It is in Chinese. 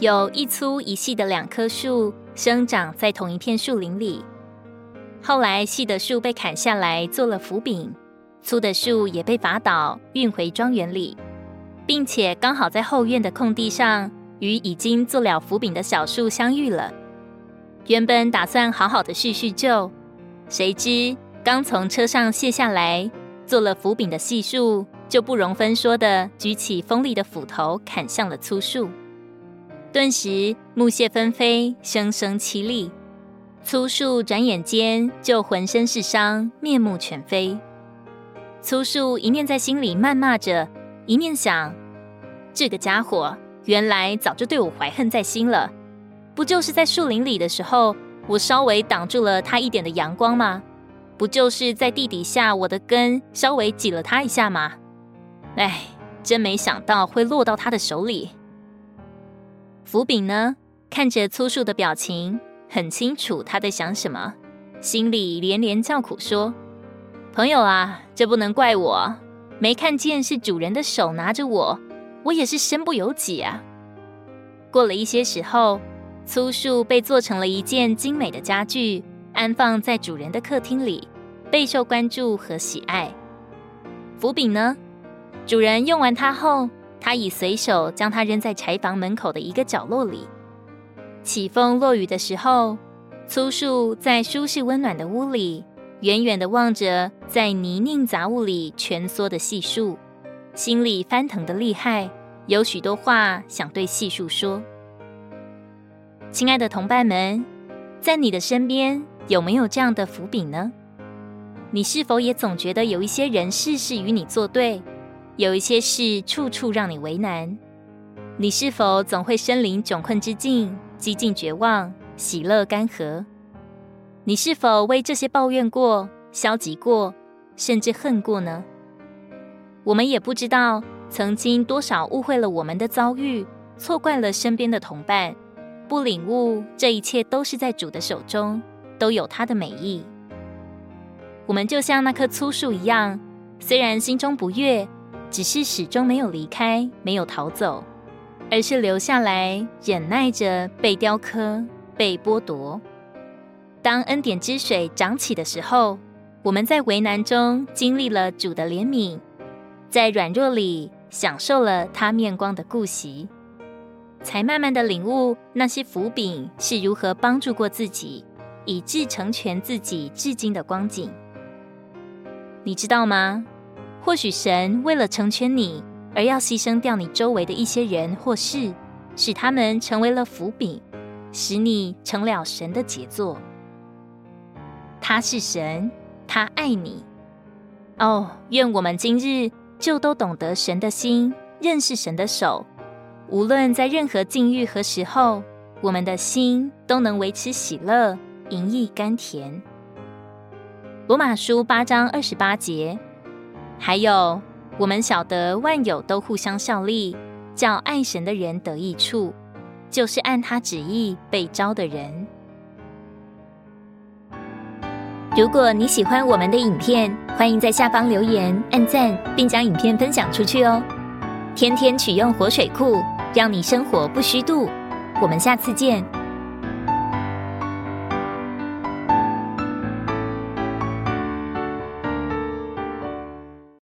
有一粗一细的两棵树生长在同一片树林里。后来，细的树被砍下来做了斧柄，粗的树也被伐倒运回庄园里，并且刚好在后院的空地上与已经做了斧柄的小树相遇了。原本打算好好的叙叙旧，谁知刚从车上卸下来做了斧柄的细树，就不容分说的举起锋利的斧头砍向了粗树，顿时木屑纷飞，声声凄厉。粗树转眼间就浑身是伤，面目全非。粗树一面在心里谩骂着，一面想：这个家伙原来早就对我怀恨在心了。不就是在树林里的时候，我稍微挡住了他一点的阳光吗？不就是在地底下，我的根稍微挤了他一下吗？哎，真没想到会落到他的手里。斧柄呢，看着粗树的表情。很清楚他在想什么，心里连连叫苦说：“朋友啊，这不能怪我，没看见是主人的手拿着我，我也是身不由己啊。”过了一些时候，粗树被做成了一件精美的家具，安放在主人的客厅里，备受关注和喜爱。斧柄呢，主人用完它后，他已随手将它扔在柴房门口的一个角落里。起风落雨的时候，粗树在舒适温暖的屋里，远远地望着在泥泞杂物里蜷缩的细树，心里翻腾的厉害，有许多话想对细树说。亲爱的同伴们，在你的身边有没有这样的伏笔呢？你是否也总觉得有一些人事事与你作对，有一些事处处让你为难？你是否总会身临窘困之境？几近绝望，喜乐干涸。你是否为这些抱怨过、消极过，甚至恨过呢？我们也不知道曾经多少误会了我们的遭遇，错怪了身边的同伴，不领悟这一切都是在主的手中，都有他的美意。我们就像那棵粗树一样，虽然心中不悦，只是始终没有离开，没有逃走。而是留下来，忍耐着被雕刻、被剥夺。当恩典之水涨起的时候，我们在危难中经历了主的怜悯，在软弱里享受了他面光的顾惜，才慢慢的领悟那些斧柄是如何帮助过自己，以致成全自己至今的光景。你知道吗？或许神为了成全你。而要牺牲掉你周围的一些人或事，使他们成为了伏笔，使你成了神的杰作。他是神，他爱你。哦，愿我们今日就都懂得神的心，认识神的手。无论在任何境遇和时候，我们的心都能维持喜乐，盈溢甘甜。罗马书八章二十八节，还有。我们晓得万有都互相效力，叫爱神的人得益处，就是按他旨意被招的人。如果你喜欢我们的影片，欢迎在下方留言、按赞，并将影片分享出去哦。天天取用活水库，让你生活不虚度。我们下次见。